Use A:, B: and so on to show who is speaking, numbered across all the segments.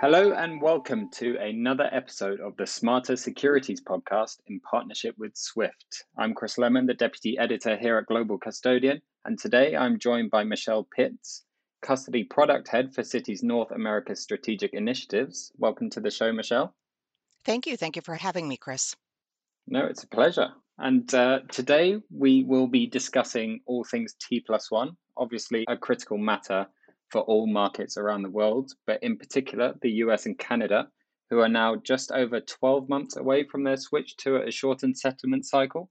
A: Hello and welcome to another episode of the Smarter Securities podcast in partnership with Swift. I'm Chris Lemon, the deputy editor here at Global Custodian, and today I'm joined by Michele Pitts, custody product head for Citi's North America Strategic Initiatives. Welcome to the show, Michele.
B: Thank you. Thank you for having me, Chris.
A: No, it's a pleasure. And uh, today we will be discussing all things T plus one, obviously a critical matter for all markets around the world, but in particular the US and Canada, who are now just over 12 months away from their switch to a shortened settlement cycle.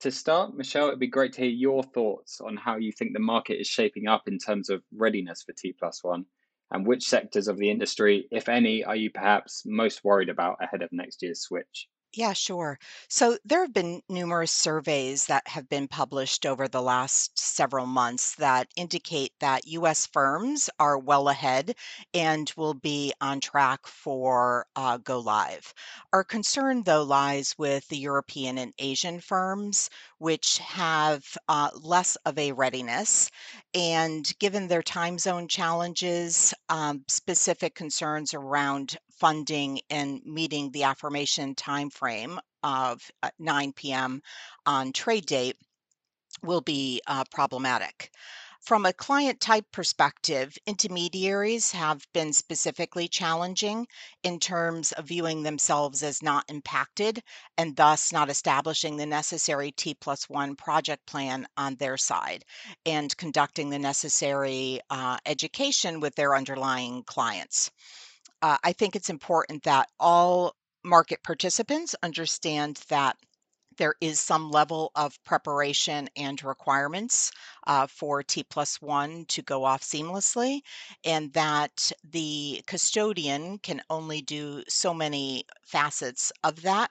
A: To start, Michele, it'd be great to hear your thoughts on how you think the market is shaping up in terms of readiness for T plus one, and which sectors of the industry, if any, are you perhaps most worried about ahead of next year's switch?
B: Yeah, sure. So there have been numerous surveys that have been published over the last several months that indicate that US firms are well ahead and will be on track for uh, go live. Our concern, though, lies with the European and Asian firms, which have uh, less of a readiness. And given their time zone challenges, um, specific concerns around funding and meeting the affirmation timeframe of uh, 9 p.m. on trade date will be uh, problematic. From a client type perspective, intermediaries have been specifically challenging in terms of viewing themselves as not impacted and thus not establishing the necessary T plus one project plan on their side and conducting the necessary uh, education with their underlying clients uh, I think it's important that all market participants understand that there is some level of preparation and requirements uh, for T plus one to go off seamlessly, and that the custodian can only do so many facets of that,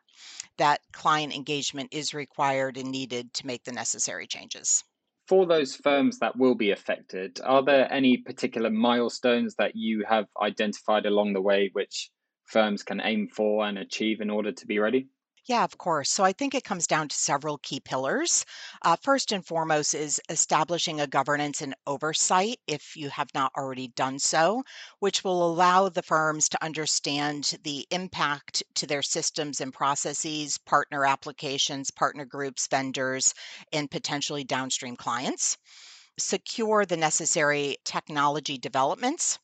B: that client engagement is required and needed to make the necessary changes
A: for those firms that will be affected, are there any particular milestones that you have identified along the way which firms can aim for and achieve in order to be ready?
B: Yeah, of course. So I think it comes down to several key pillars. Uh, first and foremost is establishing a governance and oversight, if you have not already done so, which will allow the firms to understand the impact to their systems and processes, partner applications, partner groups, vendors, and potentially downstream clients. Secure the necessary technology developments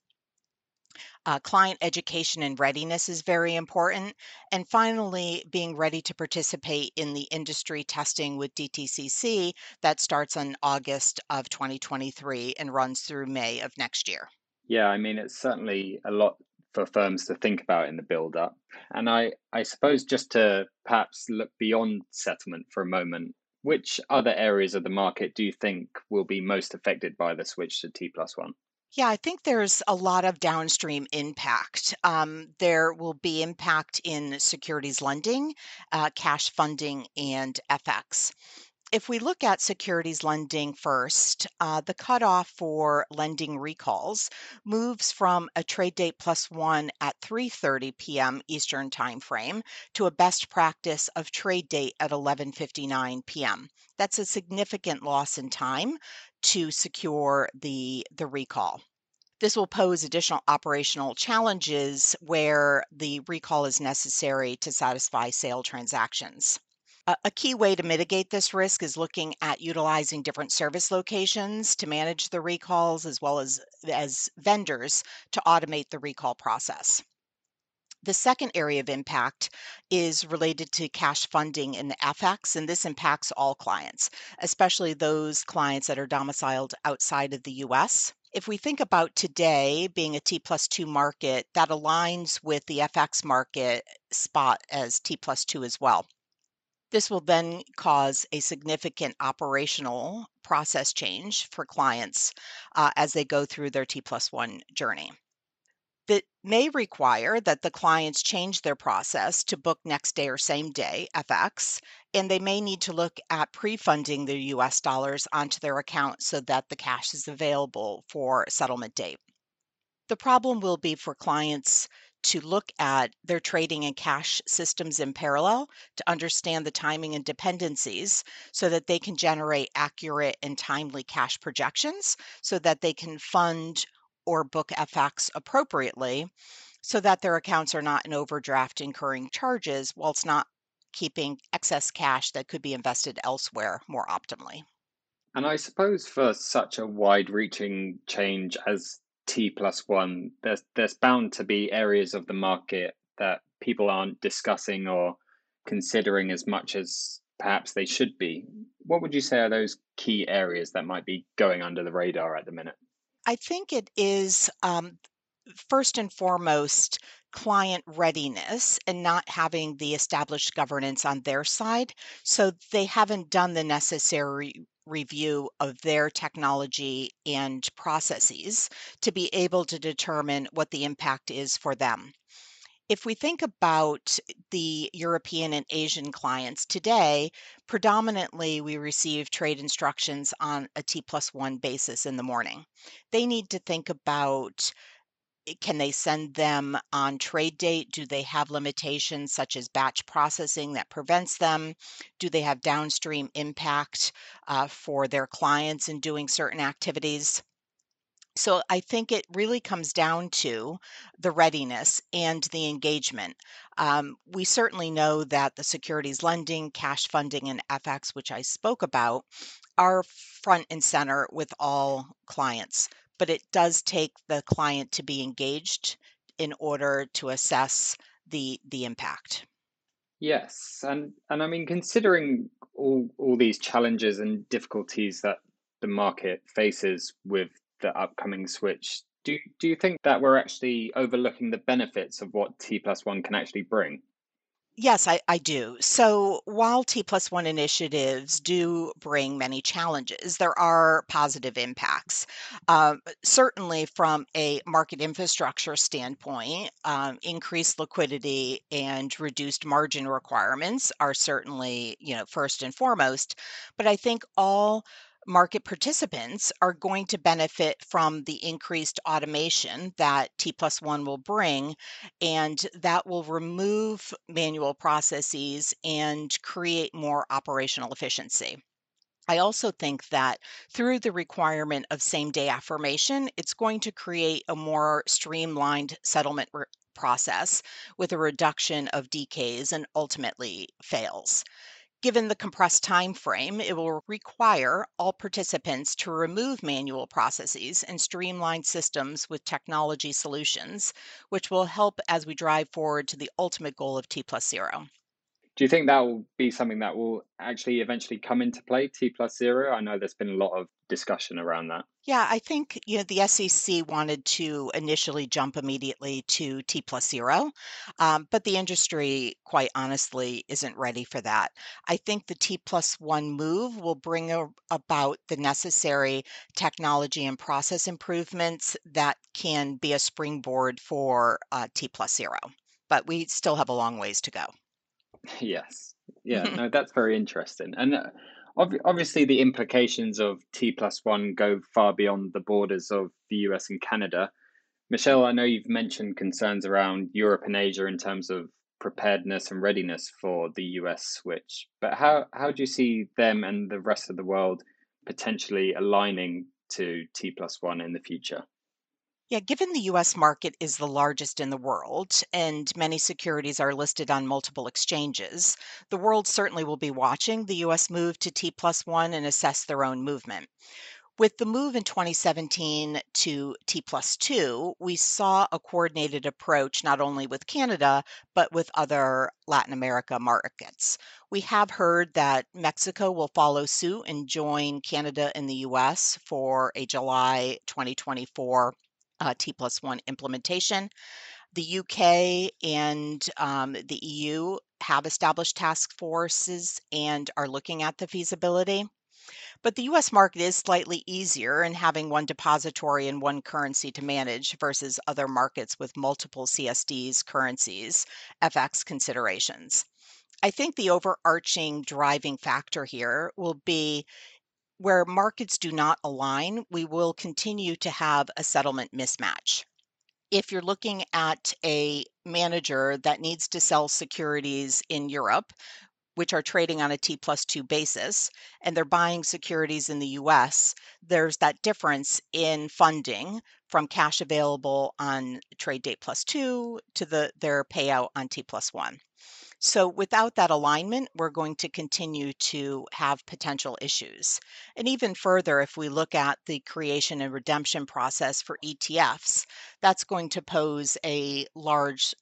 B: uh, client education and readiness is very important. And finally, being ready to participate in the industry testing with DTCC that starts in August of 2023 and runs through May of next year.
A: Yeah, I mean, it's certainly a lot for firms to think about in the build up. And I, I suppose just to perhaps look beyond settlement for a moment, which other areas of the market do you think will be most affected by the switch to T plus one?
B: Yeah, I think there's a lot of downstream impact. Um, there will be impact in securities lending, uh, cash funding, and FX. If we look at securities lending first, uh, the cutoff for lending recalls moves from a trade date plus one at 3:30 p.m. Eastern Time Frame to a best practice of trade date at 11:59 p.m. That's a significant loss in time to secure the the recall. This will pose additional operational challenges where the recall is necessary to satisfy sale transactions. A, key way to mitigate this risk is looking at utilizing different service locations to manage the recalls as well as, as vendors to automate the recall process. The second area of impact is related to cash funding in the FX, and this impacts all clients, especially those clients that are domiciled outside of the US. If we think about today being a T plus two market, that aligns with the FX market spot as T plus two as well. This will then cause a significant operational process change for clients uh, as they go through their T plus one journey that may require that the clients change their process to book next day or same day FX, and they may need to look at pre funding their US dollars onto their account so that the cash is available for settlement date. The problem will be for clients to look at their trading and cash systems in parallel to understand the timing and dependencies so that they can generate accurate and timely cash projections so that they can fund or book FX appropriately so that their accounts are not in overdraft incurring charges whilst not keeping excess cash that could be invested elsewhere more optimally.
A: And I suppose for such a wide reaching change as T plus one, there's there's bound to be areas of the market that people aren't discussing or considering as much as perhaps they should be. What would you say are those key areas that might be going under the radar at the minute?
B: I think it is um, first and foremost client readiness and not having the established governance on their side. So they haven't done the necessary review of their technology and processes to be able to determine what the impact is for them. If we think about the European and Asian clients today, predominantly we receive trade instructions on a T plus one basis in the morning. They need to think about can they send them on trade date? Do they have limitations such as batch processing that prevents them? Do they have downstream impact uh, for their clients in doing certain activities? So I think it really comes down to the readiness and the engagement. Um, we certainly know that the securities lending, cash funding, and FX, which I spoke about, are front and center with all clients, but it does take the client to be engaged in order to assess the the impact.
A: Yes, and and I mean considering all all these challenges and difficulties that the market faces with the upcoming switch, do do you think that we're actually overlooking the benefits of what T plus one can actually bring?
B: Yes, I, I do. So while T plus one initiatives do bring many challenges, there are positive impacts. Um, certainly, from a market infrastructure standpoint, um, increased liquidity and reduced margin requirements are certainly, you know, first and foremost. But I think all market participants are going to benefit from the increased automation that T plus one will bring, and that will remove manual processes and create more operational efficiency. I also think that through the requirement of same day affirmation, it's going to create a more streamlined settlement re- process with a reduction of DKs and ultimately fails. Given the compressed time frame, it will require all participants to remove manual processes and streamline systems with technology solutions, which will help as we drive forward to the ultimate goal of T plus zero.
A: Do you think that will be something that will actually eventually come into play, T plus zero? I know there's been a lot of discussion around that.
B: Yeah, I think you know the SEC wanted to initially jump immediately to T plus zero, um, but the industry, quite honestly, isn't ready for that. I think the T plus one move will bring a, about the necessary technology and process improvements that can be a springboard for uh, T plus zero. But we still have a long ways to go.
A: Yes. Yeah, no, that's very interesting. And uh, ob- obviously, the implications of T plus one go far beyond the borders of the US and Canada. Michele, I know you've mentioned concerns around Europe and Asia in terms of preparedness and readiness for the US switch, but how, how do you see them and the rest of the world potentially aligning to T plus one in the future?
B: Yeah, given the US market is the largest in the world and many securities are listed on multiple exchanges, the world certainly will be watching the US move to T plus one and assess their own movement. With the move in 2017 to T plus two, we saw a coordinated approach not only with Canada, but with other Latin America markets. We have heard that Mexico will follow suit and join Canada and the US for a July 2024 uh, T plus one implementation. The UK and um, the EU have established task forces and are looking at the feasibility. But the US market is slightly easier in having one depository and one currency to manage versus other markets with multiple CSDs, currencies, FX considerations. I think the overarching driving factor here will be where markets do not align, we will continue to have a settlement mismatch. If you're looking at a manager that needs to sell securities in Europe, which are trading on a T plus two basis, and they're buying securities in the US, there's that difference in funding from cash available on trade date plus two to the their payout on T plus one. So without that alignment, we're going to continue to have potential issues. And even further, if we look at the creation and redemption process for ETFs, that's going to pose a large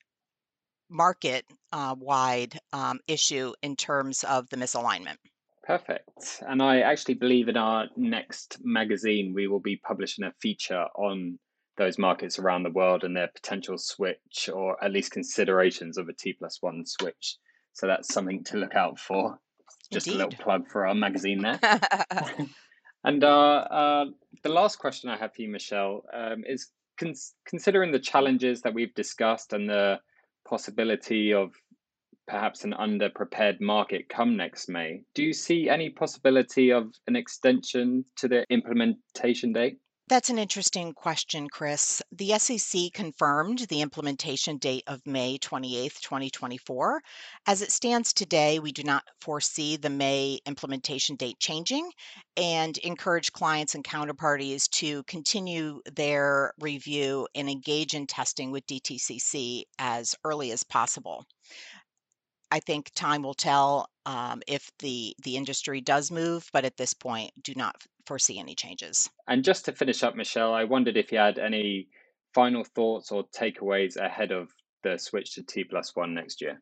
B: market uh, wide um, issue in terms of the misalignment.
A: Perfect. And I actually believe in our next magazine, we will be publishing a feature on those markets around the world and their potential switch or at least considerations of a T plus one switch. So that's something to look out for. Just Indeed. a little plug for our magazine there. and uh, uh, the last question I have for you, Michele, um, is cons- considering the challenges that we've discussed and the possibility of perhaps an underprepared market come next May, do you see any possibility of an extension to the implementation date?
B: That's an interesting question, Chris. The SEC confirmed the implementation date of May 28th, 2024. As it stands today, we do not foresee the May implementation date changing and encourage clients and counterparties to continue their review and engage in testing with DTCC as early as possible. I think time will tell um, if the the industry does move, but at this point, do not foresee any changes.
A: And just to finish up, Michele, I wondered if you had any final thoughts or takeaways ahead of the switch to T plus one next year.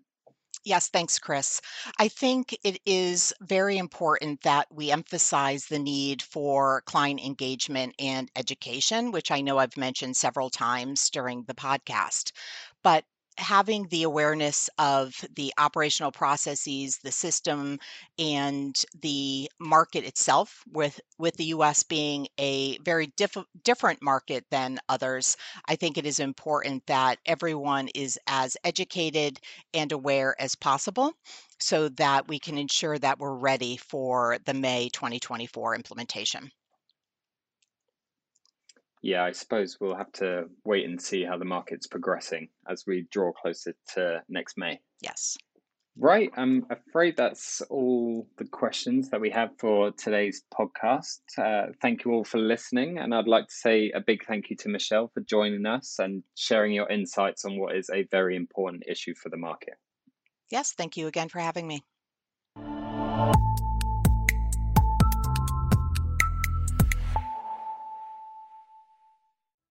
B: Yes, thanks, Chris. I think it is very important that we emphasize the need for client engagement and education, which I know I've mentioned several times during the podcast. But having the awareness of the operational processes, the system, and the market itself, with with the U.S. being a very diff- different market than others, I think it is important that everyone is as educated and aware as possible, so that we can ensure that we're ready for the May 2024 implementation
A: yeah, I suppose we'll have to wait and see how the market's progressing as we draw closer to next May.
B: Yes.
A: Right. I'm afraid that's all the questions that we have for today's podcast. Uh, thank you all for listening. And I'd like to say a big thank you to Michele for joining us and sharing your insights on what is a very important issue for the market.
B: Yes. Thank you again for having me.